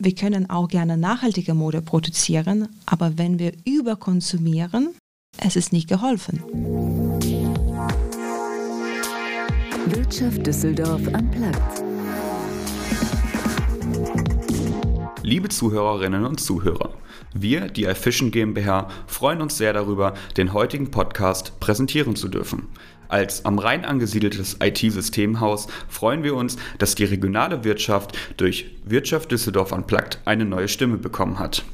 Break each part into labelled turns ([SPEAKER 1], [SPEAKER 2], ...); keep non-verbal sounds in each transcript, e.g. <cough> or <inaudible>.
[SPEAKER 1] wir können auch gerne nachhaltige Mode produzieren, aber wenn wir überkonsumieren, es ist nicht geholfen.
[SPEAKER 2] Wirtschaft Düsseldorf am Platz.
[SPEAKER 3] Liebe Zuhörerinnen und Zuhörer, wir, die iFishing GmbH, freuen uns sehr darüber, den heutigen Podcast präsentieren zu dürfen. Als am Rhein angesiedeltes IT-Systemhaus freuen wir uns, dass die regionale Wirtschaft durch Wirtschaft Düsseldorf Unplugged eine neue Stimme bekommen hat.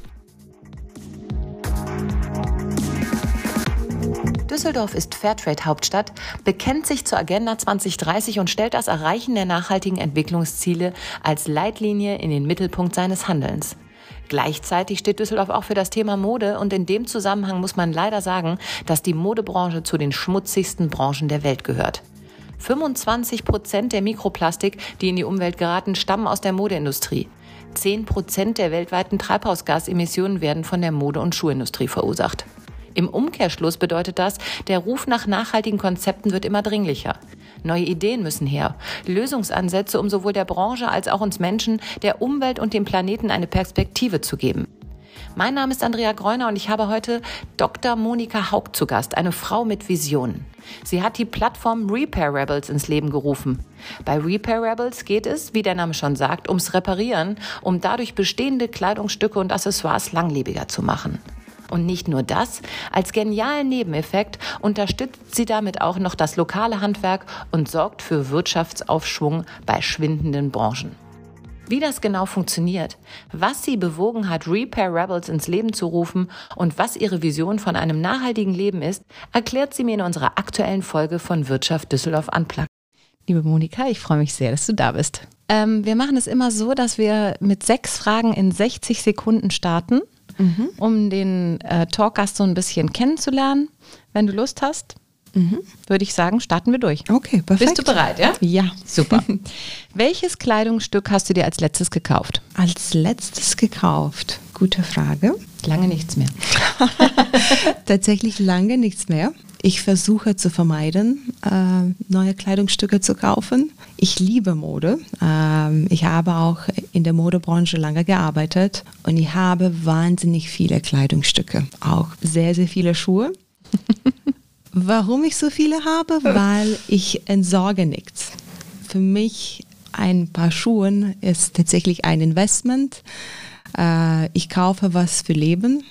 [SPEAKER 4] Düsseldorf ist Fairtrade-Hauptstadt, bekennt sich zur Agenda 2030 und stellt das Erreichen der nachhaltigen Entwicklungsziele als Leitlinie in den Mittelpunkt seines Handelns. Gleichzeitig steht Düsseldorf auch für das Thema Mode und in dem Zusammenhang muss man leider sagen, dass die Modebranche zu den schmutzigsten Branchen der Welt gehört. 25 Prozent der Mikroplastik, die in die Umwelt geraten, stammen aus der Modeindustrie. 10 Prozent der weltweiten Treibhausgasemissionen werden von der Mode- und Schuhindustrie verursacht. Im Umkehrschluss bedeutet das, der Ruf nach nachhaltigen Konzepten wird immer dringlicher. Neue Ideen müssen her. Lösungsansätze, um sowohl der Branche als auch uns Menschen, der Umwelt und dem Planeten eine Perspektive zu geben. Mein Name ist Andrea Greuner und ich habe heute Dr. Monika Haug zu Gast, eine Frau mit Visionen. Sie hat die Plattform Repair Rebels ins Leben gerufen. Bei Repair Rebels geht es, wie der Name schon sagt, ums Reparieren, um dadurch bestehende Kleidungsstücke und Accessoires langlebiger zu machen. Und nicht nur das, als genialen Nebeneffekt unterstützt sie damit auch noch das lokale Handwerk und sorgt für Wirtschaftsaufschwung bei schwindenden Branchen. Wie das genau funktioniert, was sie bewogen hat, Repair Rebels ins Leben zu rufen und was ihre Vision von einem nachhaltigen Leben ist, erklärt sie mir in unserer aktuellen Folge von Wirtschaft Düsseldorf Unplugged. Liebe Monika, ich freue mich sehr, dass du da bist. Ähm, wir machen es immer so, dass wir mit sechs Fragen in 60 Sekunden starten mhm. um den äh, Talkgast so ein bisschen kennenzulernen. Wenn du Lust hast, mhm. würde ich sagen, starten wir durch.
[SPEAKER 1] Okay, perfekt.
[SPEAKER 4] Bist du bereit, ja?
[SPEAKER 1] Ja.
[SPEAKER 4] Super. <laughs> Welches Kleidungsstück hast du dir als letztes gekauft?
[SPEAKER 1] Als letztes gekauft? Gute Frage.
[SPEAKER 4] Lange nichts mehr. <laughs> <laughs>
[SPEAKER 1] Tatsächlich lange nichts mehr. Ich versuche zu vermeiden, äh, neue Kleidungsstücke zu kaufen. Ich liebe Mode. Ähm, ich habe auch in der Modebranche lange gearbeitet und ich habe wahnsinnig viele Kleidungsstücke, auch sehr, sehr viele Schuhe. <laughs> Warum ich so viele habe? Weil ich entsorge nichts. Für mich ein paar Schuhe ist tatsächlich ein Investment. Äh, ich kaufe was für Leben.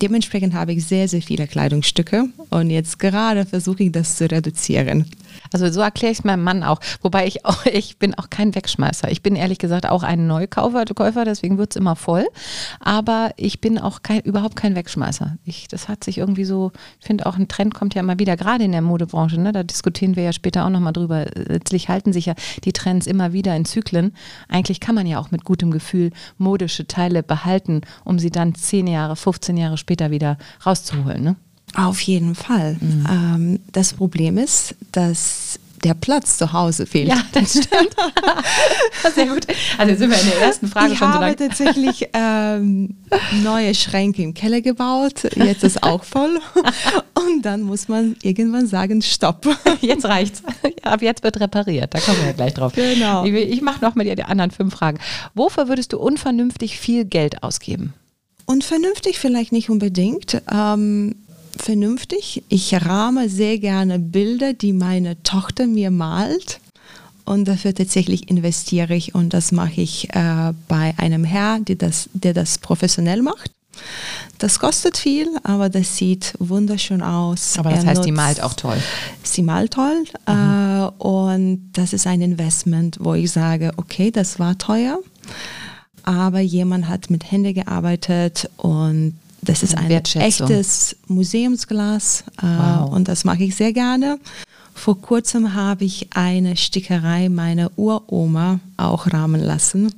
[SPEAKER 1] Dementsprechend habe ich sehr, sehr viele Kleidungsstücke und jetzt gerade versuche ich das zu reduzieren.
[SPEAKER 4] Also so erkläre ich es meinem Mann auch. Wobei ich auch, <laughs> ich bin auch kein Wegschmeißer. Ich bin ehrlich gesagt auch ein Neukäufer, Käufer, deswegen wird es immer voll. Aber ich bin auch kein, überhaupt kein Wegschmeißer. Ich, das hat sich irgendwie so, ich finde auch ein Trend kommt ja immer wieder, gerade in der Modebranche, ne? da diskutieren wir ja später auch nochmal drüber. Letztlich halten sich ja die Trends immer wieder in Zyklen. Eigentlich kann man ja auch mit gutem Gefühl modische Teile behalten, um sie dann zehn Jahre, 15 Jahre später wieder rauszuholen. Ne?
[SPEAKER 1] Auf jeden Fall. Mhm. Ähm, das Problem ist, dass der Platz zu Hause fehlt.
[SPEAKER 4] Ja, das <laughs> stimmt. Sehr gut. Also jetzt sind wir in der ersten Frage
[SPEAKER 1] ich
[SPEAKER 4] schon
[SPEAKER 1] so lange. Ich habe tatsächlich ähm, neue Schränke im Keller gebaut. Jetzt ist auch voll. <laughs> Und dann muss man irgendwann sagen, stopp. <laughs>
[SPEAKER 4] Jetzt reicht's. Ab jetzt wird repariert. Da kommen wir ja gleich drauf.
[SPEAKER 1] Genau.
[SPEAKER 4] Ich, ich mache noch mal die anderen fünf Fragen. Wofür würdest du unvernünftig viel Geld ausgeben?
[SPEAKER 1] Unvernünftig vielleicht nicht unbedingt. Ähm, vernünftig. Ich rahme sehr gerne Bilder, die meine Tochter mir malt. Und dafür tatsächlich investiere ich und das mache ich äh, bei einem Herr, der das, der das professionell macht. Das kostet viel, aber das sieht wunderschön aus.
[SPEAKER 4] Aber das er heißt, nutzt, die malt auch toll.
[SPEAKER 1] Sie malt toll mhm. äh, und das ist ein Investment, wo ich sage, okay, das war teuer, aber jemand hat mit Händen gearbeitet und das ist ein echtes Museumsglas äh, wow. und das mache ich sehr gerne. Vor kurzem habe ich eine Stickerei meiner Uroma auch rahmen lassen.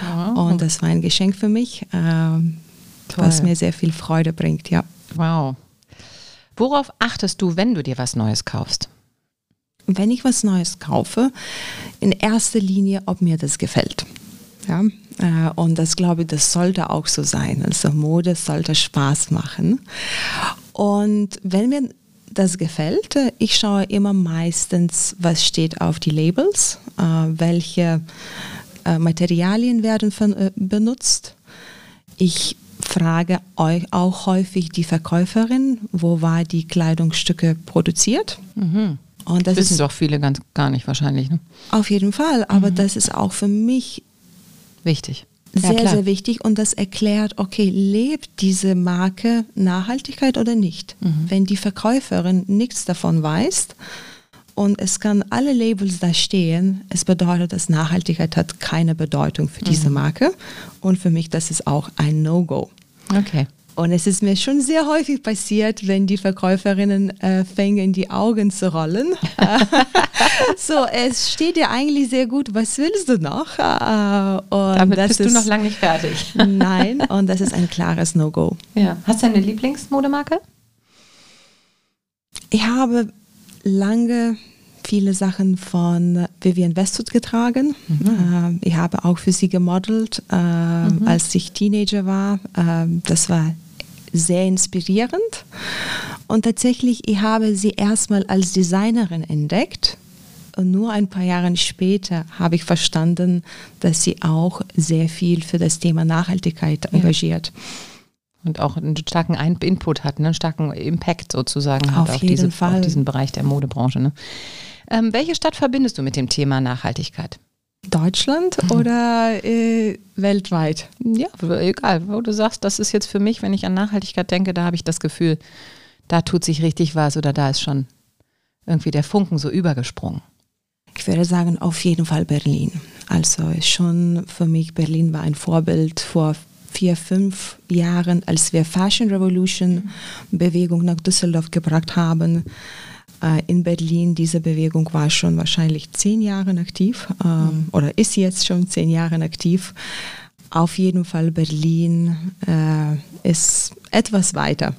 [SPEAKER 1] Wow. Und das war ein Geschenk für mich, äh, was mir sehr viel Freude bringt, ja.
[SPEAKER 4] Wow. Worauf achtest du, wenn du dir was Neues kaufst?
[SPEAKER 1] Wenn ich was Neues kaufe, in erster Linie, ob mir das gefällt. Ja, und das glaube ich, das sollte auch so sein. Also Mode sollte Spaß machen. Und wenn mir das gefällt, ich schaue immer meistens, was steht auf die Labels, äh, welche äh, Materialien werden äh, benutzt. Ich frage auch häufig die Verkäuferin, wo war die Kleidungsstücke produziert.
[SPEAKER 4] Mhm. Und das wissen ist, doch viele ganz gar nicht wahrscheinlich. Ne?
[SPEAKER 1] Auf jeden Fall, aber mhm. das ist auch für mich
[SPEAKER 4] wichtig.
[SPEAKER 1] Sehr, ja, sehr wichtig und das erklärt, okay, lebt diese Marke Nachhaltigkeit oder nicht? Mhm. Wenn die Verkäuferin nichts davon weiß und es kann alle Labels da stehen, es bedeutet, dass Nachhaltigkeit hat keine Bedeutung für diese mhm. Marke und für mich das ist auch ein No-Go.
[SPEAKER 4] Okay.
[SPEAKER 1] Und es ist mir schon sehr häufig passiert, wenn die Verkäuferinnen äh, fängen, die Augen zu rollen. <laughs> so, es steht dir eigentlich sehr gut, was willst du noch?
[SPEAKER 4] Äh, Damit bist ist, du noch lange nicht fertig. <laughs>
[SPEAKER 1] nein, und das ist ein klares No-Go.
[SPEAKER 4] Ja. Hast du eine Lieblingsmodemarke?
[SPEAKER 1] Ich habe lange viele Sachen von Vivian Westwood getragen. Mhm. Äh, ich habe auch für sie gemodelt, äh, mhm. als ich Teenager war. Äh, das war sehr inspirierend. Und tatsächlich, ich habe sie erstmal als Designerin entdeckt. Und nur ein paar Jahre später habe ich verstanden, dass sie auch sehr viel für das Thema Nachhaltigkeit engagiert. Ja.
[SPEAKER 4] Und auch einen starken Input hat, ne? einen starken Impact sozusagen auf hat auf, diese, auf diesen Bereich der Modebranche. Ne? Ähm, welche Stadt verbindest du mit dem Thema Nachhaltigkeit?
[SPEAKER 1] Deutschland mhm. oder äh, weltweit?
[SPEAKER 4] Ja, egal, wo du sagst, das ist jetzt für mich, wenn ich an Nachhaltigkeit denke, da habe ich das Gefühl, da tut sich richtig was oder da ist schon irgendwie der Funken so übergesprungen.
[SPEAKER 1] Ich würde sagen, auf jeden Fall Berlin. Also schon für mich, Berlin war ein Vorbild vor vier, fünf Jahren, als wir Fashion Revolution Bewegung nach Düsseldorf gebracht haben in Berlin. Diese Bewegung war schon wahrscheinlich zehn Jahre aktiv ähm, mhm. oder ist jetzt schon zehn Jahre aktiv. Auf jeden Fall Berlin äh, ist etwas weiter.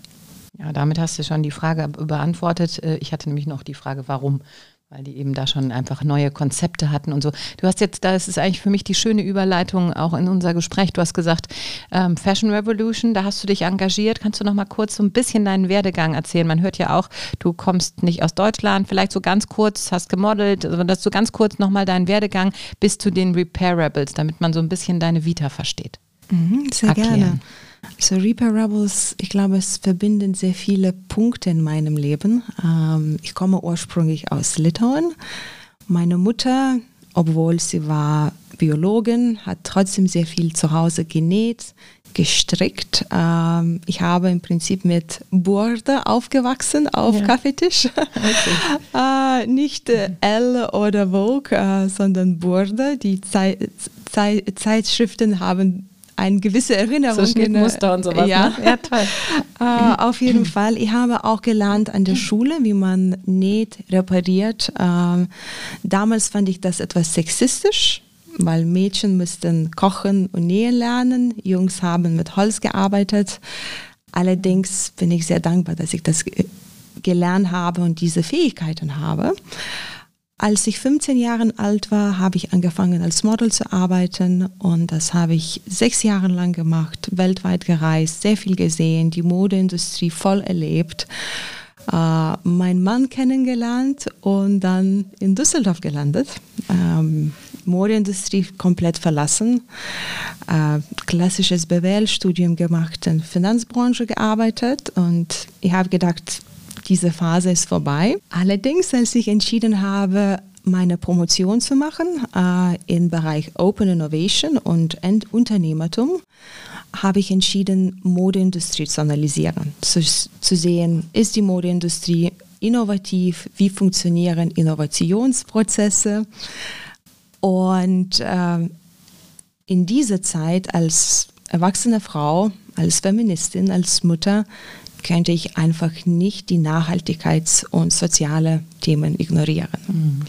[SPEAKER 4] Ja, damit hast du schon die Frage beantwortet. Äh, ich hatte nämlich noch die Frage, warum weil die eben da schon einfach neue Konzepte hatten und so. Du hast jetzt, da ist es eigentlich für mich die schöne Überleitung auch in unser Gespräch. Du hast gesagt, ähm, Fashion Revolution, da hast du dich engagiert. Kannst du noch mal kurz so ein bisschen deinen Werdegang erzählen? Man hört ja auch, du kommst nicht aus Deutschland, vielleicht so ganz kurz, hast gemodelt, also dass du ganz kurz noch mal deinen Werdegang bis zu den Repair Rebels, damit man so ein bisschen deine Vita versteht.
[SPEAKER 1] Mhm, sehr Erklären. gerne. So Reaper Rebels, ich glaube, es verbinden sehr viele Punkte in meinem Leben. Ähm, ich komme ursprünglich aus Litauen. Meine Mutter, obwohl sie war Biologin, hat trotzdem sehr viel zu Hause genäht, gestrickt. Ähm, ich habe im Prinzip mit Burde aufgewachsen auf ja. Kaffeetisch. <laughs> Okay. <laughs> äh, nicht äh, L oder Vogue, äh, sondern Burde. Die Zei Zei Zeitschriften haben eine gewisse Erinnerung.
[SPEAKER 4] So Schnittmuster und sowas.
[SPEAKER 1] Ja, ne? ja toll. <laughs> äh, auf jeden Fall. Ich habe auch gelernt an der Schule, wie man näht, repariert. Ähm, damals fand ich das etwas sexistisch, weil Mädchen müssten kochen und nähen lernen. Jungs haben mit Holz gearbeitet. Allerdings bin ich sehr dankbar, dass ich das gelernt habe und diese Fähigkeiten habe. Als ich 15 Jahre alt war, habe ich angefangen als Model zu arbeiten und das habe ich sechs Jahre lang gemacht, weltweit gereist, sehr viel gesehen, die Modeindustrie voll erlebt, äh, meinen Mann kennengelernt und dann in Düsseldorf gelandet. Ähm, Modeindustrie komplett verlassen, äh, klassisches BWL-Studium gemacht, in Finanzbranche gearbeitet und ich habe gedacht, diese Phase ist vorbei. Allerdings, als ich entschieden habe, meine Promotion zu machen äh, im Bereich Open Innovation und End Unternehmertum, habe ich entschieden, Modeindustrie zu analysieren, zu, zu sehen, ist die Modeindustrie innovativ, wie funktionieren Innovationsprozesse. Und äh, in dieser Zeit als erwachsene Frau, als Feministin, als Mutter könnte ich einfach nicht die Nachhaltigkeits- und soziale Themen ignorieren. Mhm.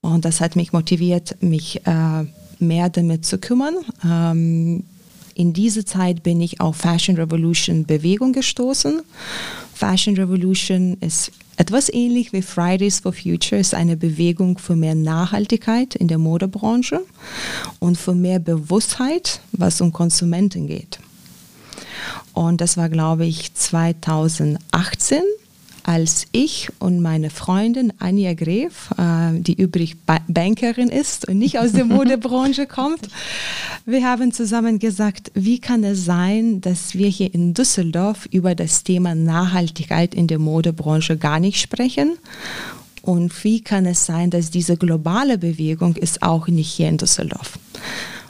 [SPEAKER 1] Und das hat mich motiviert, mich äh, mehr damit zu kümmern. Ähm, in dieser Zeit bin ich auf Fashion Revolution Bewegung gestoßen. Fashion Revolution ist etwas ähnlich wie Fridays for Future, ist eine Bewegung für mehr Nachhaltigkeit in der Modebranche und für mehr Bewusstheit, was um Konsumenten geht. Und das war, glaube ich, 2018, als ich und meine Freundin Anja Gref, äh, die übrig ba Bankerin ist und nicht aus der <laughs> Modebranche kommt, wir haben zusammen gesagt, wie kann es sein, dass wir hier in Düsseldorf über das Thema Nachhaltigkeit in der Modebranche gar nicht sprechen? Und wie kann es sein, dass diese globale Bewegung ist auch nicht hier in Düsseldorf?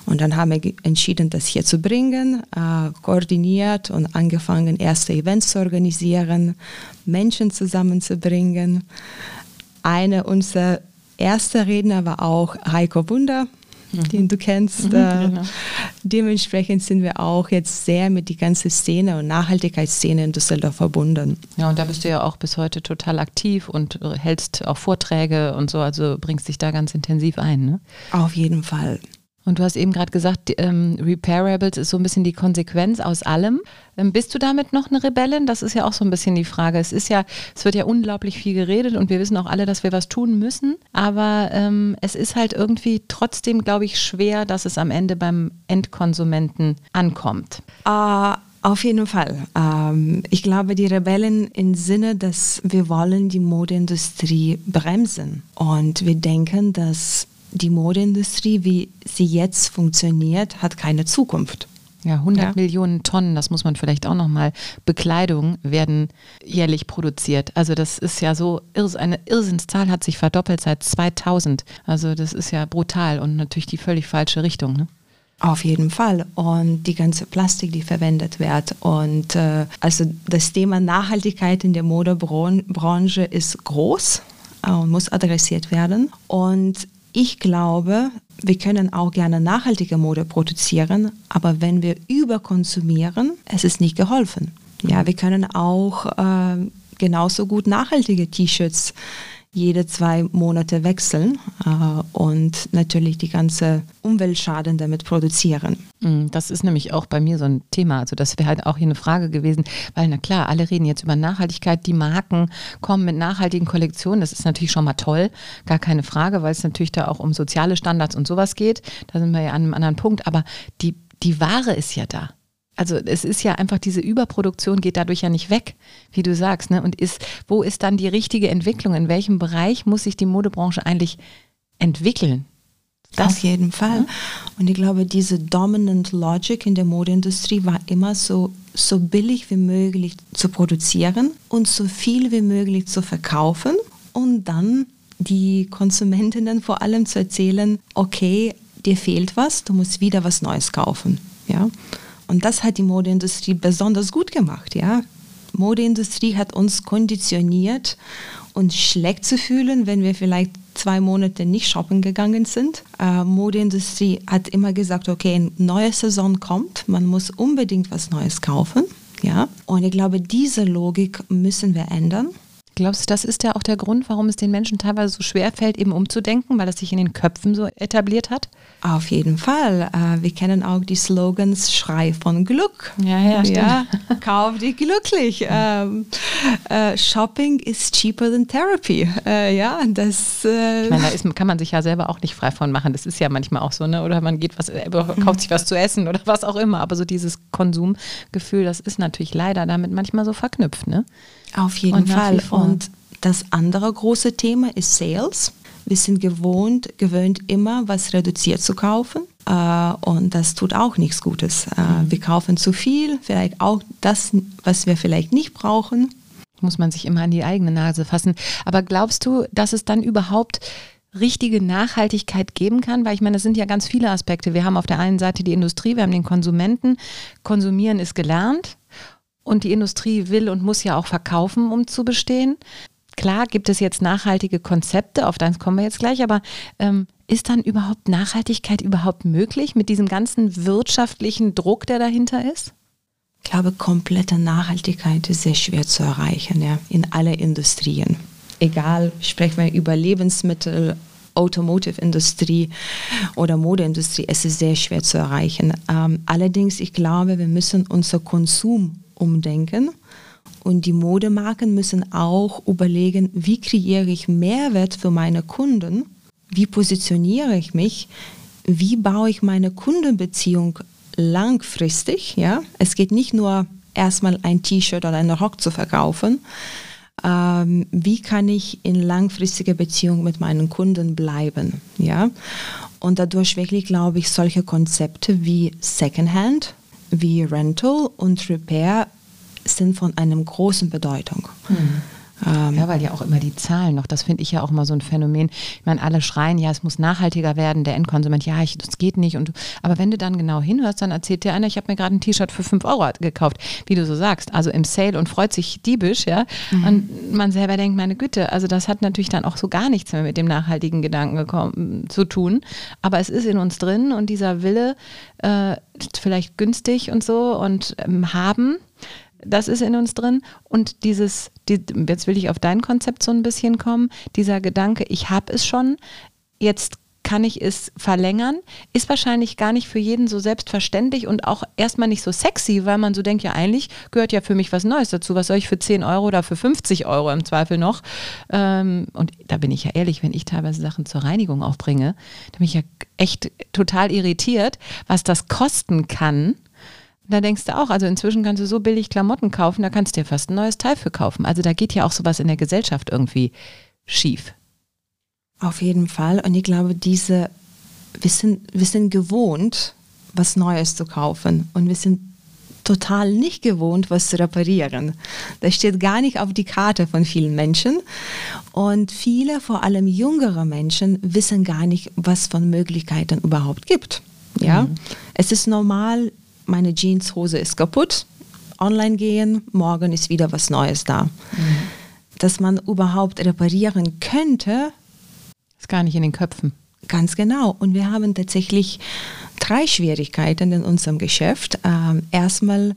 [SPEAKER 1] Und dann haben wir entschieden, das hier zu bringen, äh, koordiniert und angefangen, erste Events zu organisieren, Menschen zusammenzubringen. Eine unserer ersten Redner war auch Heiko Wunder, mhm. den du kennst. Mhm, äh, genau. Dementsprechend sind wir auch jetzt sehr mit die ganze Szene und Nachhaltigkeitsszene in Düsseldorf verbunden.
[SPEAKER 4] Ja, und da bist du ja auch bis heute total aktiv und hältst auch Vorträge und so, also bringst dich da ganz intensiv ein. Ne?
[SPEAKER 1] Auf jeden Fall.
[SPEAKER 4] Und du hast eben gerade gesagt, ähm, Repairables ist so ein bisschen die Konsequenz aus allem. Ähm, bist du damit noch eine Rebellin? Das ist ja auch so ein bisschen die Frage. Es ist ja, es wird ja unglaublich viel geredet und wir wissen auch alle, dass wir was tun müssen. Aber ähm, es ist halt irgendwie trotzdem, glaube ich, schwer, dass es am Ende beim Endkonsumenten ankommt.
[SPEAKER 1] Uh auf jeden Fall. Ähm, ich glaube, die Rebellen im Sinne, dass wir wollen die Modeindustrie bremsen. Und wir denken, dass die Modeindustrie, wie sie jetzt funktioniert, hat keine Zukunft.
[SPEAKER 4] Ja, 100 ja. Millionen Tonnen, das muss man vielleicht auch nochmal, Bekleidung werden jährlich produziert. Also das ist ja so, eine Irrsinnszahl hat sich verdoppelt seit 2000. Also das ist ja brutal und natürlich die völlig falsche Richtung. Ne?
[SPEAKER 1] Auf jeden Fall. Und die ganze Plastik, die verwendet wird. Und äh, also das Thema Nachhaltigkeit in der Modebranche ist groß äh, und muss adressiert werden. Und ich glaube, wir können auch gerne nachhaltige Mode produzieren, aber wenn wir überkonsumieren, es ist nicht geholfen. Ja, wir können auch äh, genauso gut nachhaltige T-Shirts jede zwei Monate wechseln äh, und natürlich die ganze Umweltschaden damit produzieren.
[SPEAKER 4] Mm, das ist nämlich auch bei mir so ein Thema. Also das wäre halt auch hier eine Frage gewesen, weil na klar, alle reden jetzt über Nachhaltigkeit, die Marken kommen mit nachhaltigen Kollektionen. Das ist natürlich schon mal toll, gar keine Frage, weil es natürlich da auch um soziale Standards und sowas geht. Da sind wir ja an einem anderen Punkt. Aber die, die Ware ist ja da also es ist ja einfach diese Überproduktion geht dadurch ja nicht weg, wie du sagst, ne? Und ist, wo ist dann die richtige Entwicklung? In welchem Bereich muss sich die Modebranche eigentlich entwickeln?
[SPEAKER 1] Das, Auf jeden Fall. Ja? Und ich glaube, diese Dominant Logic in der Modeindustrie war immer so, so billig wie möglich zu produzieren und so viel wie möglich zu verkaufen und dann die Konsumentinnen vor allem zu erzählen, okay, dir fehlt was, du musst wieder was Neues kaufen. Ja? Und das hat die Modeindustrie besonders gut gemacht. Ja? Modeindustrie hat uns konditioniert, uns schlecht zu fühlen, wenn wir vielleicht zwei Monate nicht shoppen gegangen sind. Äh, Modeindustrie hat immer gesagt, okay, eine neue Saison kommt, man muss unbedingt was Neues kaufen. Ja? Und ich glaube, diese Logik müssen wir ändern.
[SPEAKER 4] Glaubst du, das ist ja auch der Grund, warum es den Menschen teilweise so schwer fällt, eben umzudenken, weil es sich in den Köpfen so etabliert hat?
[SPEAKER 1] Auf jeden Fall. Äh, wir kennen auch die Slogans Schrei von Glück.
[SPEAKER 4] Ja, ja, ja.
[SPEAKER 1] Kauf dich glücklich. <laughs> Ähm, äh, Shopping is cheaper than therapy. Äh, ja, das.
[SPEAKER 4] Äh ich meine, da ist, kann man sich ja selber auch nicht frei von machen. Das ist ja manchmal auch so, ne? Oder man geht was, kauft sich was zu essen oder was auch immer. Aber so dieses Konsumgefühl, das ist natürlich leider damit manchmal so verknüpft, ne?
[SPEAKER 1] Auf jeden Fall. Und das andere große Thema ist Sales. Wir sind gewohnt, gewöhnt immer was reduziert zu kaufen. Äh, und das tut auch nichts Gutes. Äh, mhm. Wir kaufen zu viel, vielleicht auch das, was wir vielleicht nicht brauchen.
[SPEAKER 4] Muss man sich immer an die eigene Nase fassen. Aber glaubst du, dass es dann überhaupt richtige Nachhaltigkeit geben kann? Weil ich meine, das sind ja ganz viele Aspekte. Wir haben auf der einen Seite die Industrie, wir haben den Konsumenten. Konsumieren ist gelernt. Und die Industrie will und muss ja auch verkaufen, um zu bestehen. Klar gibt es jetzt nachhaltige Konzepte, auf das kommen wir jetzt gleich, aber ähm, ist dann überhaupt Nachhaltigkeit überhaupt möglich mit diesem ganzen wirtschaftlichen Druck, der dahinter ist?
[SPEAKER 1] Ich glaube, komplette Nachhaltigkeit ist sehr schwer zu erreichen, ja, in alle Industrien. Egal, sprechen wir über Lebensmittel, Automotive-Industrie oder Modeindustrie, es ist sehr schwer zu erreichen. Ähm, allerdings, ich glaube, wir müssen unser Konsum umdenken und die Modemarken müssen auch überlegen, wie kreiere ich Mehrwert für meine Kunden, wie positioniere ich mich, wie baue ich meine Kundenbeziehung langfristig. Ja? Es geht nicht nur erstmal ein T-Shirt oder einen Rock zu verkaufen, ähm, wie kann ich in langfristiger Beziehung mit meinen Kunden bleiben. Ja? Und dadurch wirklich, glaube ich, solche Konzepte wie Secondhand, wie Rental und Repair sind von einem großen Bedeutung.
[SPEAKER 4] Mhm. Ähm, ja, weil ja auch immer die Zahlen noch, das finde ich ja auch immer so ein Phänomen. Ich meine, alle schreien, ja, es muss nachhaltiger werden, der Endkonsument, ja, ich, das geht nicht. Und, aber wenn du dann genau hinhörst, dann erzählt dir einer, ich habe mir gerade ein T-Shirt für 5 Euro gekauft, wie du so sagst, also im Sale und freut sich diebisch, ja. Mhm. Und man selber denkt, meine Güte, also das hat natürlich dann auch so gar nichts mehr mit dem nachhaltigen Gedanken gekommen, zu tun. Aber es ist in uns drin und dieser Wille, äh, vielleicht günstig und so und ähm, haben, das ist in uns drin. Und dieses, die, jetzt will ich auf dein Konzept so ein bisschen kommen, dieser Gedanke, ich habe es schon, jetzt kann ich es verlängern, ist wahrscheinlich gar nicht für jeden so selbstverständlich und auch erstmal nicht so sexy, weil man so denkt, ja eigentlich gehört ja für mich was Neues dazu. Was soll ich für 10 Euro oder für 50 Euro im Zweifel noch? Ähm, und da bin ich ja ehrlich, wenn ich teilweise Sachen zur Reinigung aufbringe, da bin ich ja echt total irritiert, was das kosten kann da denkst du auch, also inzwischen kannst du so billig Klamotten kaufen, da kannst du dir fast ein neues Teil für kaufen. Also da geht ja auch sowas in der Gesellschaft irgendwie schief.
[SPEAKER 1] Auf jeden Fall. Und ich glaube, diese, wir sind, wir sind gewohnt, was Neues zu kaufen. Und wir sind total nicht gewohnt, was zu reparieren. Das steht gar nicht auf die Karte von vielen Menschen. Und viele, vor allem jüngere Menschen, wissen gar nicht, was von Möglichkeiten überhaupt gibt. Ja, mhm. es ist normal, meine Jeanshose ist kaputt, online gehen, morgen ist wieder was Neues da. Mhm. Dass man überhaupt reparieren könnte.
[SPEAKER 4] Ist gar nicht in den Köpfen.
[SPEAKER 1] Ganz genau. Und wir haben tatsächlich drei Schwierigkeiten in unserem Geschäft. Ähm, erstmal,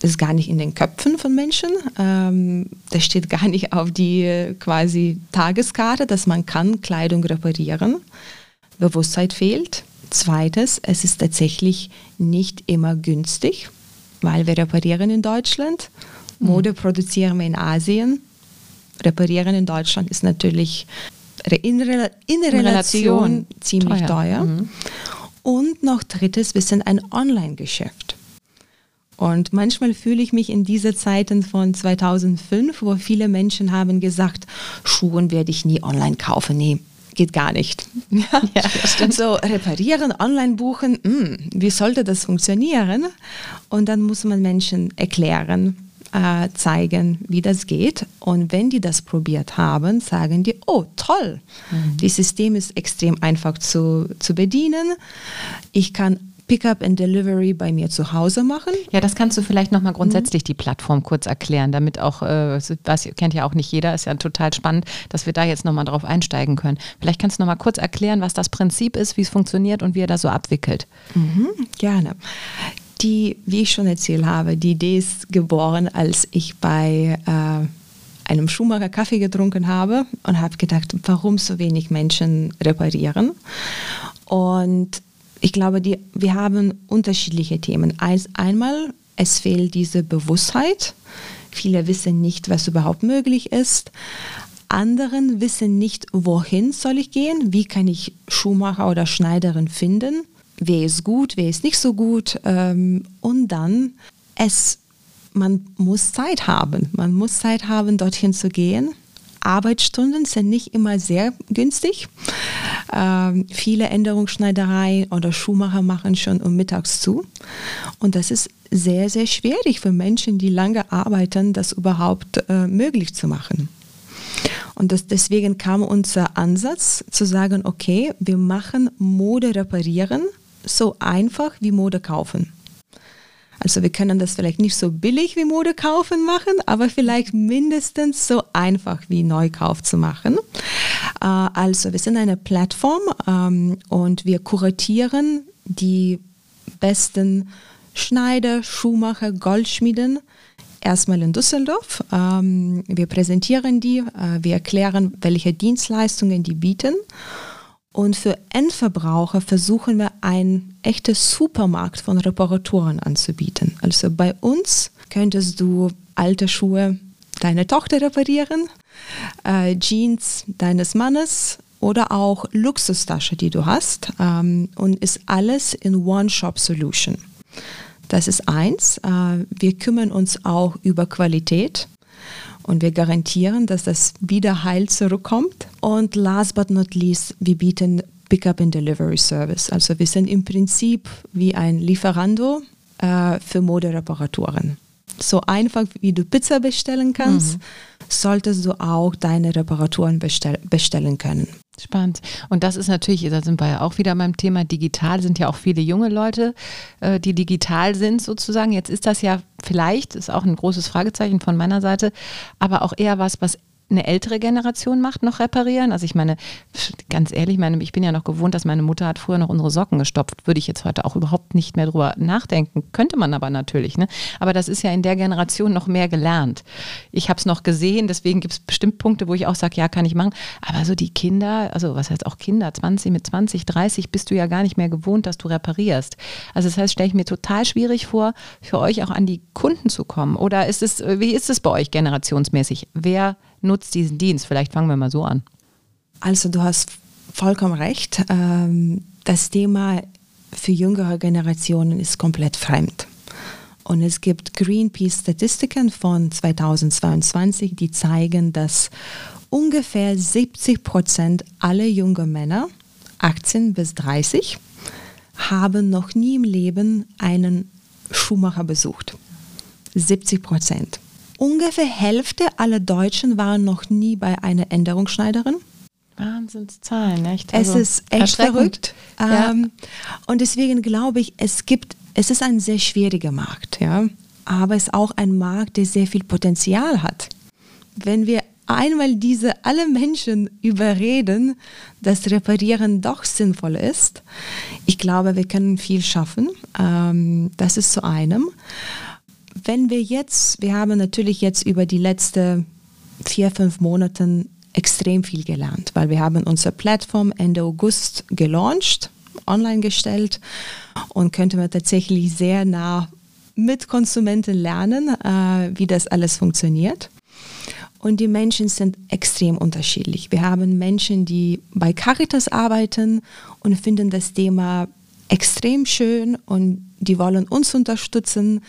[SPEAKER 1] das ist gar nicht in den Köpfen von Menschen. Ähm, das steht gar nicht auf die quasi Tageskarte, dass man kann Kleidung reparieren. Bewusstsein fehlt. Zweites, es ist tatsächlich nicht immer günstig, weil wir reparieren in Deutschland. Mhm. Mode produzieren wir in Asien. Reparieren in Deutschland ist natürlich in, Rel in Relation, Relation, ziemlich teuer. teuer. Mhm. Und noch drittes, wir sind ein Online-Geschäft. Und manchmal fühle ich mich in diese Zeiten von 2005, wo viele Menschen haben gesagt, Schuhe werde ich nie online kaufen. Nee, geht gar nicht. Ja, <laughs> ja so reparieren, online buchen, mh, hm, wie sollte das funktionieren? Und dann muss man Menschen erklären, äh, zeigen, wie das geht. Und wenn die das probiert haben, sagen die, oh toll, mhm. das System ist extrem einfach zu, zu bedienen. Ich kann Pickup and Delivery bei mir zu Hause machen.
[SPEAKER 4] Ja, das kannst du vielleicht nochmal grundsätzlich mhm. die Plattform kurz erklären, damit auch, äh, was kennt ja auch nicht jeder, ist ja total spannend, dass wir da jetzt nochmal drauf einsteigen können. Vielleicht kannst du nochmal kurz erklären, was das Prinzip ist, wie es funktioniert und wie ihr das so abwickelt.
[SPEAKER 1] Mhm, gerne. Die, wie ich schon erzählt habe, die Idee ist geboren, als ich bei äh, einem Schuhmacher Kaffee getrunken habe und habe gedacht, warum so wenig Menschen reparieren. Und ich glaube, die, wir haben unterschiedliche Themen. Als einmal, es fehlt diese Bewusstheit. Viele wissen nicht, was überhaupt möglich ist. Anderen wissen nicht, wohin soll ich gehen, wie kann ich Schuhmacher oder Schneiderin finden, wer ist gut, wer ist nicht so gut. Ähm, und dann, es, man muss Zeit haben. Man muss Zeit haben, dorthin zu gehen. Arbeitsstunden sind nicht immer sehr günstig. Ähm, viele Änderungsschneidereien oder Schuhmacher machen schon um mittags zu. Und das ist sehr, sehr schwierig für Menschen, die lange arbeiten, das überhaupt äh, möglich zu machen. Und das, deswegen kam unser Ansatz zu sagen, okay, wir machen Mode reparieren so einfach wie Mode kaufen. Also wir können das vielleicht nicht so billig wie Mode kaufen machen, aber vielleicht mindestens so einfach wie Neukauf zu machen. Äh, also wir sind eine Plattform ähm, und wir kuratieren die besten Schneider, Schuhmacher, Goldschmieden erstmal in Düsseldorf. Ähm, wir präsentieren die, äh, wir erklären, welche Dienstleistungen die bieten und für Endverbraucher versuchen wir ein echtes Supermarkt von Reparaturen anzubieten. Also bei uns könntest du alte Schuhe deiner Tochter reparieren, äh, Jeans deines Mannes oder auch Luxustasche, die du hast. Ähm, und ist alles in One-Shop-Solution. Das ist eins. Äh, wir kümmern uns auch über Qualität. Und wir garantieren, dass das wieder heil zurückkommt. Und last but not least, wir bieten Pickup and Delivery Service. Also wir sind im Prinzip wie ein Lieferando äh, für Modereparaturen. So einfach wie du Pizza bestellen kannst, mhm. solltest du auch deine Reparaturen bestell bestellen können.
[SPEAKER 4] Spannend. Und das ist natürlich, da sind wir ja auch wieder beim Thema digital, sind ja auch viele junge Leute, äh, die digital sind sozusagen. Jetzt ist das ja vielleicht, ist auch ein großes Fragezeichen von meiner Seite, aber auch eher was, was eine ältere Generation macht, noch reparieren. Also ich meine, ganz ehrlich, meine, ich bin ja noch gewohnt, dass meine Mutter hat früher noch unsere Socken gestopft. Würde ich jetzt heute auch überhaupt nicht mehr drüber nachdenken. Könnte man aber natürlich. Ne? Aber das ist ja in der Generation noch mehr gelernt. Ich habe es noch gesehen, deswegen gibt es bestimmt Punkte, wo ich auch sage, ja, kann ich machen. Aber so die Kinder, also was heißt auch Kinder, 20, mit 20, 30 bist du ja gar nicht mehr gewohnt, dass du reparierst. Also das heißt, stelle ich mir total schwierig vor, für euch auch an die Kunden zu kommen. Oder ist es, wie ist es bei euch generationsmäßig? Wer nutzt diesen Dienst? Vielleicht fangen wir mal so an.
[SPEAKER 1] Also du hast vollkommen recht. Ähm, das Thema für jüngere Generationen ist komplett fremd. Und es gibt Greenpeace-Statistiken von 2022, die zeigen, dass ungefähr 70 Prozent aller jungen Männer, 18 bis 30, haben noch nie im Leben einen Schuhmacher besucht. 70 Prozent. Ungefähr Hälfte aller Deutschen waren noch nie bei einer Änderungsschneiderin.
[SPEAKER 4] Wahnsinnszahlen, echt?
[SPEAKER 1] Also es ist echt verrückt. Ja. Ähm, und deswegen glaube ich, es gibt, es ist ein sehr schwieriger Markt, ja. Aber es ist auch ein Markt, der sehr viel Potenzial hat. Wenn wir einmal diese alle Menschen überreden, dass Reparieren doch sinnvoll ist, ich glaube, wir können viel schaffen. Ähm, das ist zu einem wenn wir jetzt, wir haben natürlich jetzt über die letzten vier, fünf Monate extrem viel gelernt, weil wir haben unsere Plattform Ende August gelauncht, online gestellt und könnten wir tatsächlich sehr nah mit Konsumenten lernen, äh, wie das alles funktioniert. Und die Menschen sind extrem unterschiedlich. Wir haben Menschen, die bei Caritas arbeiten und finden das Thema extrem schön und die wollen uns unterstützen.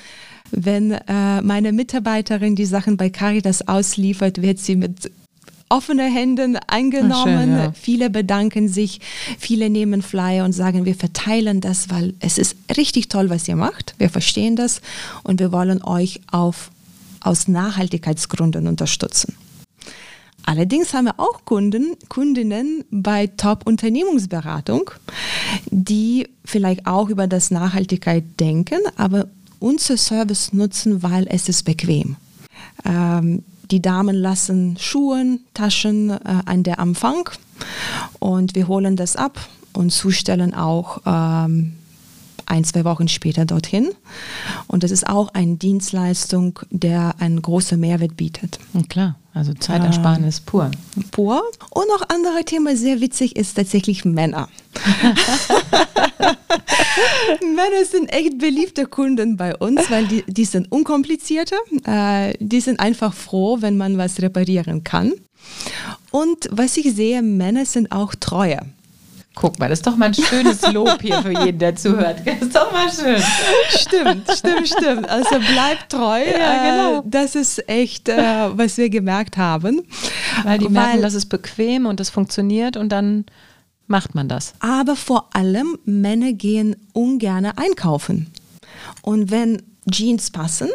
[SPEAKER 1] Wenn äh, meine Mitarbeiterin die Sachen bei Caritas ausliefert, wird sie mit offenen Händen eingenommen. Schön, ja. Viele bedanken sich, viele nehmen Flyer und sagen, wir verteilen das, weil es ist richtig toll, was ihr macht. Wir verstehen das und wir wollen euch auf, aus Nachhaltigkeitsgründen unterstützen. Allerdings haben wir auch Kunden, Kundinnen bei Top-Unternehmungsberatung, die vielleicht auch über das Nachhaltigkeit denken, aber unser Service nutzen, weil es ist bequem. Ähm, die Damen lassen Schuhe, Taschen äh, an der Anfang und wir holen das ab und zustellen auch ähm, ein, zwei Wochen später dorthin. Und das ist auch eine Dienstleistung, der einen großen Mehrwert bietet.
[SPEAKER 4] klar, also Zeitersparnis ähm, pur.
[SPEAKER 1] Pur. Und noch andere Thema, sehr witzig, ist tatsächlich Männer. <laughs> Männer sind echt beliebte Kunden bei uns, weil die, die sind unkomplizierter. Äh, die sind einfach froh, wenn man was reparieren kann. Und was ich sehe, Männer sind auch treuer.
[SPEAKER 4] Guck mal, das ist doch mal ein schönes <laughs> Lob hier für jeden, der zuhört. Das ist doch mal schön.
[SPEAKER 1] Stimmt, stimmt, stimmt. Also bleibt treu. Ja, genau. Äh, das ist echt, äh, was wir gemerkt haben.
[SPEAKER 4] Weil die merken, Weil, das ist bequem und das funktioniert und dann macht man das.
[SPEAKER 1] Aber vor allem, Männer gehen ungern einkaufen. Und wenn Jeans passen,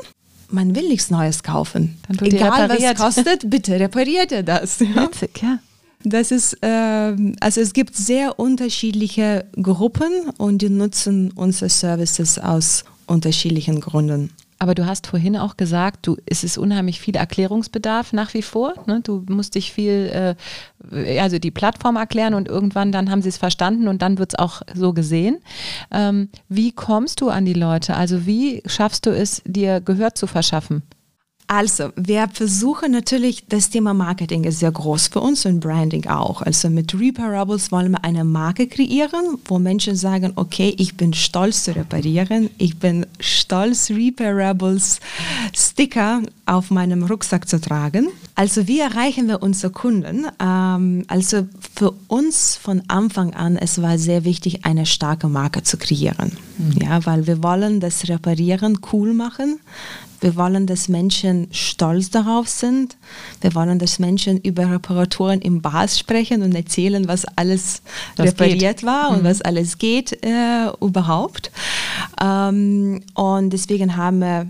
[SPEAKER 1] man will nichts Neues kaufen. Egal was kostet, bitte repariert er das. <laughs>
[SPEAKER 4] Witzig, ja.
[SPEAKER 1] Das ist, äh, also es gibt sehr unterschiedliche Gruppen und die nutzen unsere Services aus unterschiedlichen Gründen.
[SPEAKER 4] Aber du hast vorhin auch gesagt, du, es ist unheimlich viel Erklärungsbedarf nach wie vor. Ne? Du musst dich viel, äh, also die Plattform erklären und irgendwann dann haben sie es verstanden und dann wird es auch so gesehen. Ähm, wie kommst du an die Leute? Also wie schaffst du es, dir Gehör zu verschaffen?
[SPEAKER 1] Also, wir versuchen natürlich, das Thema Marketing ist sehr groß für uns und Branding auch. Also mit Reparables wollen wir eine Marke kreieren, wo Menschen sagen, okay, ich bin stolz zu reparieren, ich bin stolz, Reparables Sticker auf meinem Rucksack zu tragen. Also wie erreichen wir unsere Kunden? Ähm, also für uns von Anfang an, es war sehr wichtig, eine starke Marke zu kreieren. Mhm. Ja, weil wir wollen das Reparieren cool machen. Wir wollen, dass Menschen stolz darauf sind. Wir wollen, dass Menschen über Reparaturen im Bars sprechen und erzählen, was alles das repariert geht. war und mhm. was alles geht äh, überhaupt. Ähm, und deswegen haben wir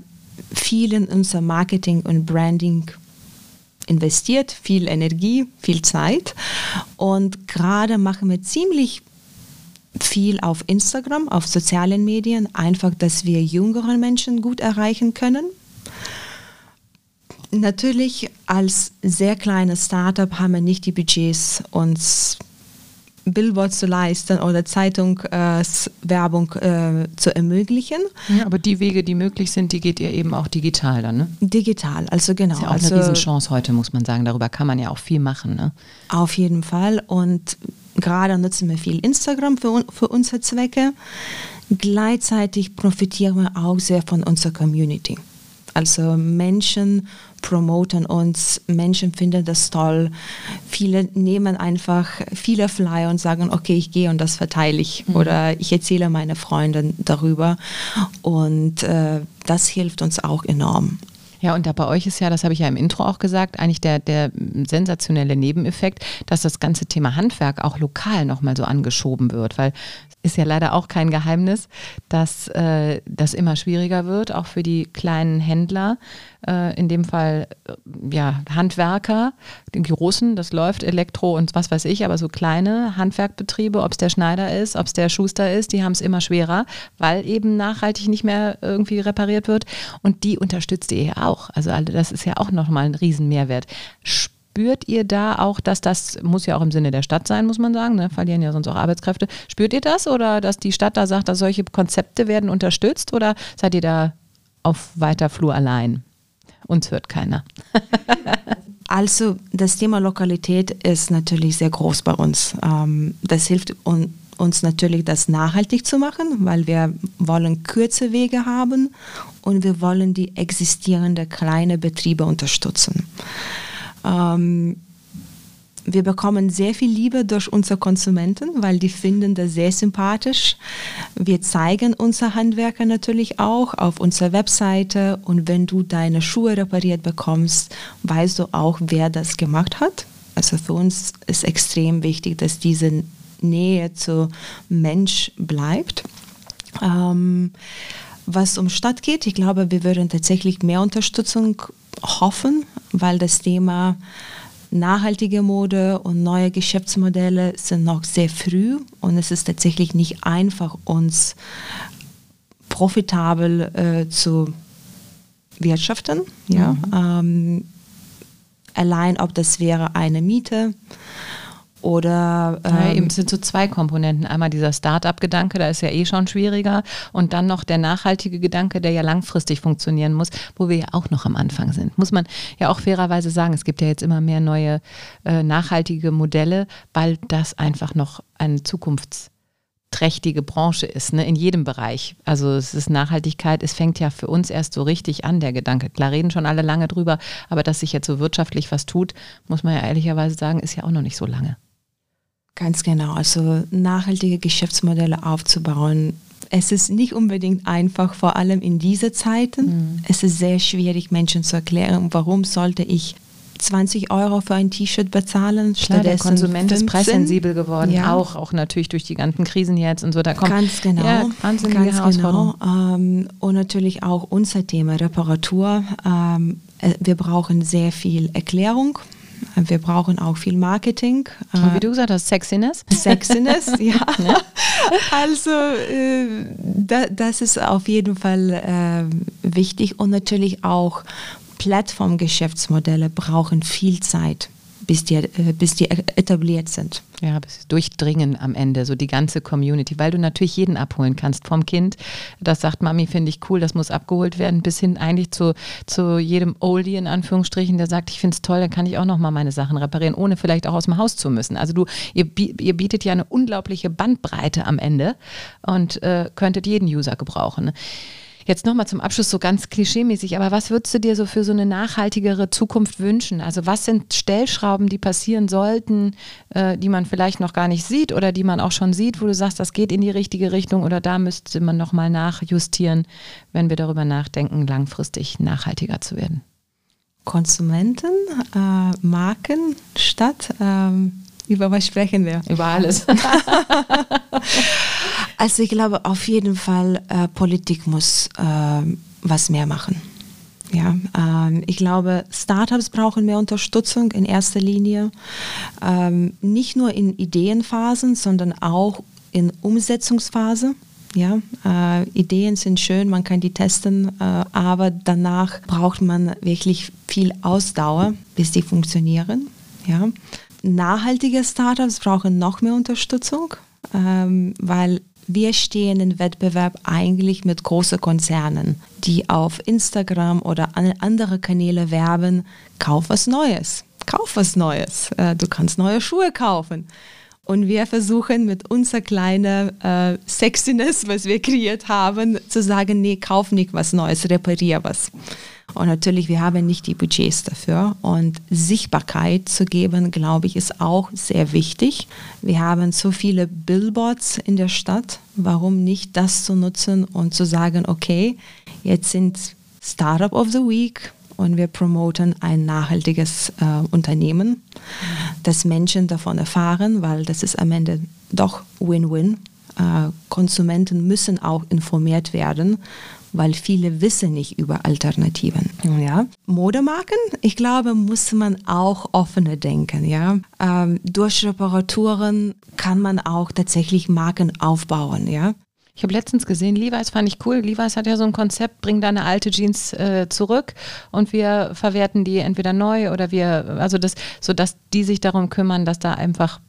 [SPEAKER 1] viel in unser Marketing und Branding investiert, viel Energie, viel Zeit. Und gerade machen wir ziemlich viel auf Instagram, auf sozialen Medien, einfach, dass wir jüngere Menschen gut erreichen können. Natürlich als sehr kleines Startup haben wir nicht die Budgets, uns Billboards zu leisten oder Zeitungswerbung äh, äh, zu ermöglichen.
[SPEAKER 4] Ja, aber die Wege, die möglich sind, die geht ihr eben auch digital dann, ne?
[SPEAKER 1] Digital, also genau. Das ist
[SPEAKER 4] ja auch
[SPEAKER 1] also,
[SPEAKER 4] eine Riesenchance heute, muss man sagen. Darüber kann man ja auch viel machen, ne?
[SPEAKER 1] Auf jeden Fall. Und gerade nutzen wir viel Instagram für, für unsere Zwecke. Gleichzeitig profitieren wir auch sehr von unserer Community. Also Menschen promoten uns, Menschen finden das toll. Viele nehmen einfach viele Flyer und sagen, okay, ich gehe und das verteile ich mhm. oder ich erzähle meine Freundin darüber und äh, das hilft uns auch enorm.
[SPEAKER 4] Ja, und da bei euch ist ja, das habe ich ja im Intro auch gesagt, eigentlich der, der sensationelle Nebeneffekt, dass das ganze Thema Handwerk auch lokal nochmal so angeschoben wird, weil ist ja leider auch kein Geheimnis, dass äh, das immer schwieriger wird, auch für die kleinen Händler, äh, in dem Fall äh, ja Handwerker, die großen, das läuft Elektro und was weiß ich, aber so kleine Handwerkbetriebe, ob es der Schneider ist, ob es der Schuster ist, die haben es immer schwerer, weil eben nachhaltig nicht mehr irgendwie repariert wird und die unterstützt ihr ja auch. Also das ist ja auch nochmal ein Riesenmehrwert. Spürt ihr da auch, dass das, muss ja auch im Sinne der Stadt sein, muss man sagen, ne? verlieren ja sonst auch Arbeitskräfte. Spürt ihr das oder dass die Stadt da sagt, dass solche Konzepte werden unterstützt oder seid ihr da auf weiter Flur allein? Uns hört keiner. <laughs>
[SPEAKER 1] also das Thema Lokalität ist natürlich sehr groß bei uns. Ähm, das hilft uns natürlich, das nachhaltig zu machen, weil wir wollen kürze Wege haben und wir wollen die existierenden kleinen Betriebe unterstützen. Ähm, wir bekommen sehr viel Liebe durch unsere Konsumenten, weil die finden das sehr sympathisch. Wir zeigen unsere Handwerker natürlich auch auf unserer Webseite und wenn du deine Schuhe repariert bekommst, weißt du auch, wer das gemacht hat. Also für uns ist extrem wichtig, dass diese Nähe zu Mensch bleibt. Ähm, was um Stadt geht, ich glaube, wir würden tatsächlich mehr Unterstützung hoffen, weil das Thema nachhaltige Mode und neue Geschäftsmodelle sind noch sehr früh und es ist tatsächlich nicht einfach, uns profitabel äh, zu wirtschaften. Ja? Mhm. Ähm, allein ob das wäre eine Miete oder
[SPEAKER 4] ähm, ja, eben sind so zwei Komponenten. Einmal dieser Start-up-Gedanke, da ist ja eh schon schwieriger. Und dann noch der nachhaltige Gedanke, der ja langfristig funktionieren muss, wo wir ja auch noch am Anfang sind. Muss man ja auch fairerweise sagen, es gibt ja jetzt immer mehr neue äh, nachhaltige Modelle, weil das einfach noch eine zukunftsträchtige Branche ist, ne, in jedem Bereich. Also es ist Nachhaltigkeit, es fängt ja für uns erst so richtig an, der Gedanke. Klar reden schon alle lange drüber, aber dass sich jetzt so wirtschaftlich was tut, muss man ja ehrlicherweise sagen, ist ja auch noch nicht so lange.
[SPEAKER 1] Ganz genau. Also nachhaltige Geschäftsmodelle aufzubauen. Es ist nicht unbedingt einfach, vor allem in diesen Zeiten. Mhm. Es ist sehr schwierig, Menschen zu erklären, warum sollte ich 20 Euro für ein T-Shirt bezahlen.
[SPEAKER 4] Klar, der Konsument 15. ist preissensibel geworden, ja. auch, auch natürlich durch die ganzen Krisen jetzt und so. Da kommt
[SPEAKER 1] ganz genau, ja, wahnsinnige ganz Herausforderung. Genau. Ähm, und natürlich auch unser Thema Reparatur. Ähm, äh, wir brauchen sehr viel Erklärung wir brauchen auch viel Marketing.
[SPEAKER 4] Und wie du gesagt hast, Sexiness.
[SPEAKER 1] Sexiness, <laughs> ja. ja. Also äh, da, das ist auf jeden Fall äh, wichtig und natürlich auch Plattformgeschäftsmodelle brauchen viel Zeit bis die, äh, bis die etabliert sind.
[SPEAKER 4] Ja, bis durchdringen am Ende, so die ganze Community, weil du natürlich jeden abholen kannst. Vom Kind, das sagt, Mami, finde ich cool, das muss abgeholt werden, bis hin eigentlich zu, zu jedem Oldie in Anführungsstrichen, der sagt, ich finde es toll, dann kann ich auch nochmal meine Sachen reparieren, ohne vielleicht auch aus dem Haus zu müssen. Also du, ihr, ihr bietet ja eine unglaubliche Bandbreite am Ende und äh, könntet jeden User gebrauchen. Jetzt nochmal zum Abschluss so ganz klischeemäßig, aber was würdest du dir so für so eine nachhaltigere Zukunft wünschen? Also was sind Stellschrauben, die passieren sollten, äh, die man vielleicht noch gar nicht sieht oder die man auch schon sieht, wo du sagst, das geht in die richtige Richtung oder da müsste man nochmal nachjustieren, wenn wir darüber nachdenken, langfristig nachhaltiger zu werden?
[SPEAKER 1] Konsumenten, äh, Marken, Stadt. Ähm, über was sprechen wir?
[SPEAKER 4] Über alles. <laughs>
[SPEAKER 1] also ich glaube auf jeden Fall, äh, Politik muss äh, was mehr machen. Ja, ähm, ich glaube, Startups brauchen mehr Unterstützung in erster Linie, ähm, nicht nur in Ideenphasen, sondern auch in Umsetzungsphase. Ja, äh, Ideen sind schön, man kann die testen, äh, aber danach braucht man wirklich viel Ausdauer, bis die funktionieren. Ja. Nachhaltige Startups brauchen noch mehr Unterstützung, ähm, weil wir stehen im Wettbewerb eigentlich mit großen Konzernen, die auf Instagram oder andere Kanäle werben, kauf was Neues, kauf was Neues, äh, du kannst neue Schuhe kaufen. Und wir versuchen mit unserer kleinen äh, Sexiness, was wir kreiert haben, zu sagen, nee, kauf nicht was Neues, reparier was. Und natürlich, wir haben nicht die Budgets dafür. Und Sichtbarkeit zu geben, glaube ich, ist auch sehr wichtig. Wir haben so viele Billboards in der Stadt. Warum nicht das zu nutzen und zu sagen, okay, jetzt sind Startup of the Week und wir promoten ein nachhaltiges äh, Unternehmen, dass Menschen davon erfahren, weil das ist am Ende doch Win-Win. Äh, Konsumenten müssen auch informiert werden weil viele wissen nicht über Alternativen. Ja. Modemarken, ich glaube, muss man auch offener denken. Ja. Ähm, durch Reparaturen kann man auch tatsächlich Marken aufbauen. Ja.
[SPEAKER 4] Ich habe letztens gesehen, Levi's fand ich cool. Levi's hat ja so ein Konzept, bring deine alte Jeans äh, zurück und wir verwerten die entweder neu oder wir, also das, so dass die sich darum kümmern, dass da einfach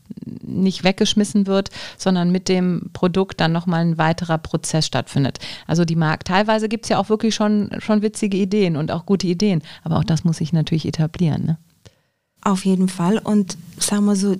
[SPEAKER 4] nicht weggeschmissen wird, sondern mit dem Produkt dann nochmal ein weiterer Prozess stattfindet. Also die Markt, teilweise gibt es ja auch wirklich schon, schon witzige Ideen und auch gute Ideen, aber auch das muss sich natürlich etablieren. Ne?
[SPEAKER 1] Auf jeden Fall und sagen wir so,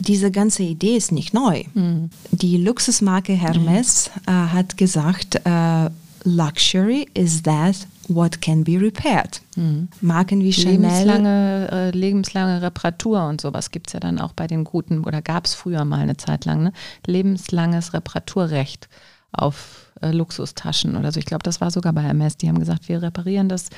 [SPEAKER 1] diese ganze Idee ist nicht neu. Mhm. Die Luxusmarke Hermes mhm. äh, hat gesagt, äh, Luxury is that what can be repaired. Mhm. Marken wie Chanel.
[SPEAKER 4] Lebenslange, äh, lebenslange Reparatur und sowas gibt es ja dann auch bei den guten, oder gab es früher mal eine Zeit lang, ne? lebenslanges Reparaturrecht auf äh, Luxustaschen oder so. Ich glaube, das war sogar bei Hermes. Die haben gesagt, wir reparieren das,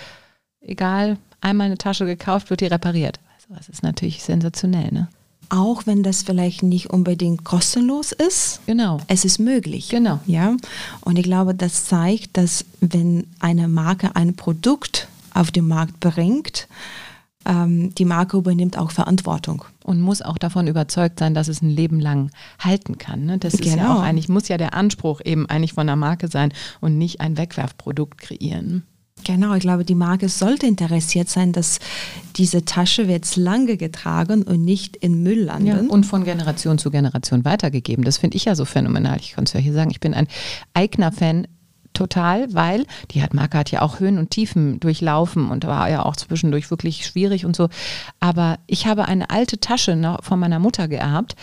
[SPEAKER 4] egal, einmal eine Tasche gekauft, wird die repariert. Also das ist natürlich sensationell, ne?
[SPEAKER 1] Auch wenn das vielleicht nicht unbedingt kostenlos ist.
[SPEAKER 4] Genau.
[SPEAKER 1] Es ist möglich.
[SPEAKER 4] Genau.
[SPEAKER 1] Ja. Und ich glaube, das zeigt, dass wenn eine Marke ein Produkt auf den Markt bringt, ähm, die Marke übernimmt auch Verantwortung.
[SPEAKER 4] Und muss auch davon überzeugt sein, dass es ein Leben lang halten kann. Ne? Das genau. ist ja genau. auch eigentlich, muss ja der Anspruch eben eigentlich von der Marke sein und nicht ein Wegwerfprodukt kreieren.
[SPEAKER 1] Genau, ich glaube, die Marke sollte interessiert sein, dass diese Tasche jetzt lange getragen und nicht in Müll landet. Ja,
[SPEAKER 4] und von Generation zu Generation weitergegeben. Das finde ich ja so phänomenal. Ich kann es ja hier sagen, ich bin ein Eigner-Fan total, weil die hat Marke hat ja auch Höhen und Tiefen durchlaufen und war ja auch zwischendurch wirklich schwierig und so. Aber ich habe eine alte Tasche noch von meiner Mutter geerbt,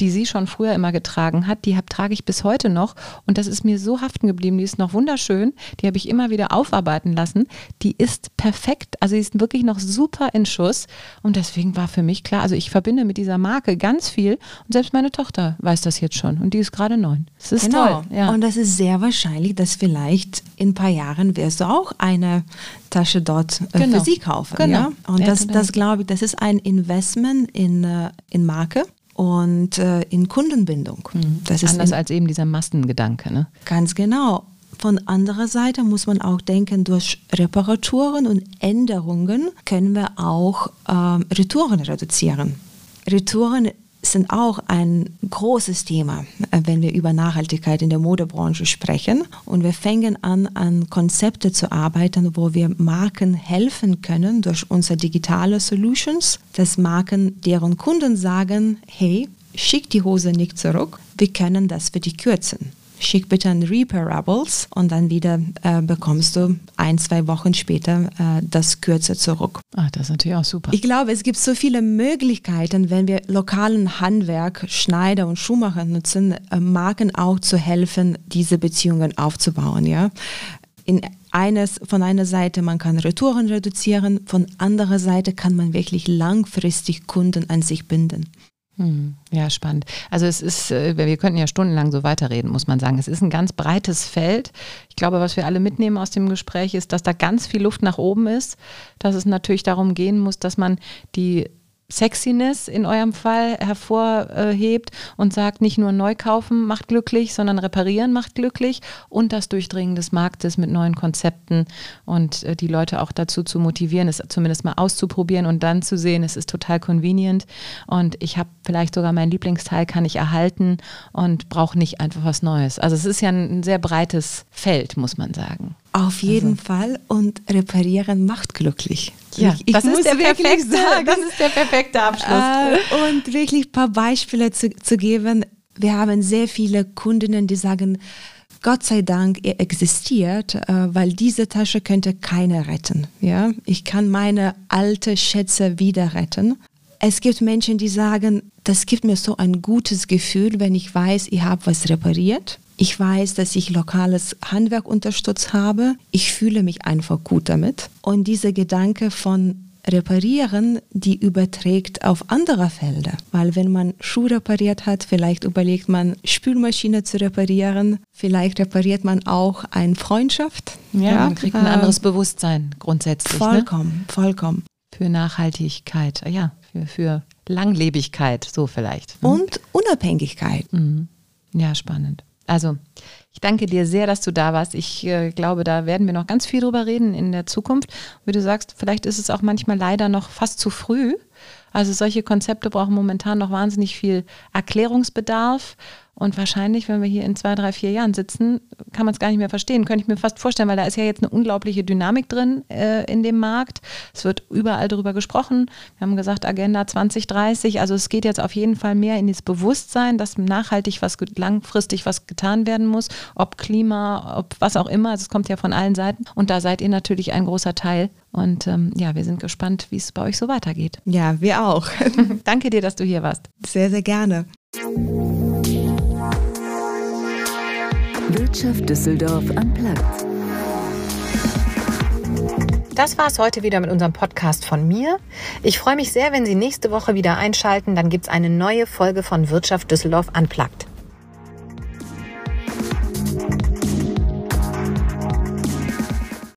[SPEAKER 4] die sie schon früher immer getragen hat. Die hab, trage ich bis heute noch und das ist mir so haften geblieben. Die ist noch wunderschön. Die habe ich immer wieder aufarbeiten lassen. Die ist perfekt. Also die ist wirklich noch super in Schuss und deswegen war für mich klar, also ich verbinde mit dieser Marke ganz viel und selbst meine Tochter weiß das jetzt schon und die ist gerade neun. Das ist
[SPEAKER 1] genau.
[SPEAKER 4] toll.
[SPEAKER 1] Ja. Und das ist sehr wahrscheinlich, dass vielleicht in ein paar Jahren wirst du auch eine Tasche dort äh, genau. für sie kaufen. Genau. Ja? Und ja, das, das glaube ich, das ist ein Investment in, äh, in Marke und äh, in Kundenbindung.
[SPEAKER 4] Mhm. Das ist Anders als eben dieser Massengedanke. Ne?
[SPEAKER 1] Ganz genau. Von anderer Seite muss man auch denken, durch Reparaturen und Änderungen können wir auch ähm, Retouren reduzieren. Retouren sind auch ein großes Thema, äh, wenn wir über Nachhaltigkeit in der Modebranche sprechen. Und wir fangen an, an Konzepte zu arbeiten, wo wir Marken helfen können durch unsere digitale Solutions, dass Marken deren Kunden sagen, hey, schick die Hose nicht zurück, wir können das für dich kürzen schick bitte ein Reparables und dann wieder äh, bekommst du ein, zwei Wochen später äh, das Kürze zurück.
[SPEAKER 4] Ach, das ist natürlich auch super.
[SPEAKER 1] Ich glaube, es gibt so viele Möglichkeiten, wenn wir lokalen Handwerk, Schneider und Schuhmacher nutzen, äh, Marken auch zu helfen, diese Beziehungen aufzubauen. Ja? In eines, von einer Seite, man kann Retouren reduzieren, von anderer Seite kann man wirklich langfristig Kunden an sich binden.
[SPEAKER 4] Hm, ja, spannend. Also es ist, äh, wir könnten ja stundenlang so weiterreden, muss man sagen. Es ist ein ganz breites Feld. Ich glaube, was wir alle mitnehmen aus dem Gespräch ist, dass da ganz viel Luft nach oben ist, dass es natürlich darum gehen muss, dass man die Sexiness in eurem Fall hervorhebt und sagt, nicht nur neu kaufen macht glücklich, sondern reparieren macht glücklich und das Durchdringen des Marktes mit neuen Konzepten und äh, die Leute auch dazu zu motivieren, es zumindest mal auszuprobieren und dann zu sehen, es ist total convenient und ich habe vielleicht sogar mein Lieblingsteil kann ich erhalten und brauche nicht einfach was Neues. Also es ist ja ein sehr breites Feld, muss man sagen.
[SPEAKER 1] Auf jeden also. Fall und reparieren macht glücklich.
[SPEAKER 4] Ja, ich, ich das, ist der perfekte, sagen, <laughs> das ist der perfekte Abschluss.
[SPEAKER 1] Äh, und wirklich ein paar Beispiele zu, zu geben. Wir haben sehr viele Kundinnen, die sagen, Gott sei Dank, er existiert, äh, weil diese Tasche könnte keiner retten. Ja? Ich kann meine alte Schätze wieder retten. Es gibt Menschen, die sagen, das gibt mir so ein gutes Gefühl, wenn ich weiß, ich habe was repariert. Ich weiß, dass ich lokales Handwerk unterstützt habe. Ich fühle mich einfach gut damit. Und dieser Gedanke von reparieren, die überträgt auf andere Felder. Weil wenn man Schuh repariert hat, vielleicht überlegt man, Spülmaschine zu reparieren. Vielleicht repariert man auch eine Freundschaft.
[SPEAKER 4] Ja, ja man kriegt ein anderes äh, Bewusstsein grundsätzlich.
[SPEAKER 1] Ne? Vollkommen, ne? vollkommen.
[SPEAKER 4] Für Nachhaltigkeit, ja, für, für Langlebigkeit, so vielleicht.
[SPEAKER 1] Ne? Und Unabhängigkeit.
[SPEAKER 4] Mhm. Ja, spannend. Also, ich danke dir sehr, dass du da warst. Ich äh, glaube, da werden wir noch ganz viel drüber reden in der Zukunft. Wie du sagst, vielleicht ist es auch manchmal leider noch fast zu früh. Also solche Konzepte brauchen momentan noch wahnsinnig viel Erklärungsbedarf. Und wahrscheinlich, wenn wir hier in zwei, drei, vier Jahren sitzen, kann man es gar nicht mehr verstehen. Könnte ich mir fast vorstellen, weil da ist ja jetzt eine unglaubliche Dynamik drin äh, in dem Markt. Es wird überall darüber gesprochen. Wir haben gesagt, Agenda 2030. Also es geht jetzt auf jeden Fall mehr in das Bewusstsein, dass nachhaltig was, langfristig was getan werden muss. Ob Klima, ob was auch immer. Also es kommt ja von allen Seiten. Und da seid ihr natürlich ein großer Teil. Und ähm, ja, wir sind gespannt, wie es bei euch so weitergeht.
[SPEAKER 1] Ja, wir auch. <laughs> <laughs>
[SPEAKER 4] Danke dir, dass du hier warst.
[SPEAKER 1] Sehr, sehr gerne.
[SPEAKER 2] Wirtschaft Düsseldorf am Platz.
[SPEAKER 4] Das war es heute wieder mit unserem Podcast von mir. Ich freue mich sehr, wenn Sie nächste Woche wieder einschalten. Dann gibt es eine neue Folge von Wirtschaft Düsseldorf Unplugged.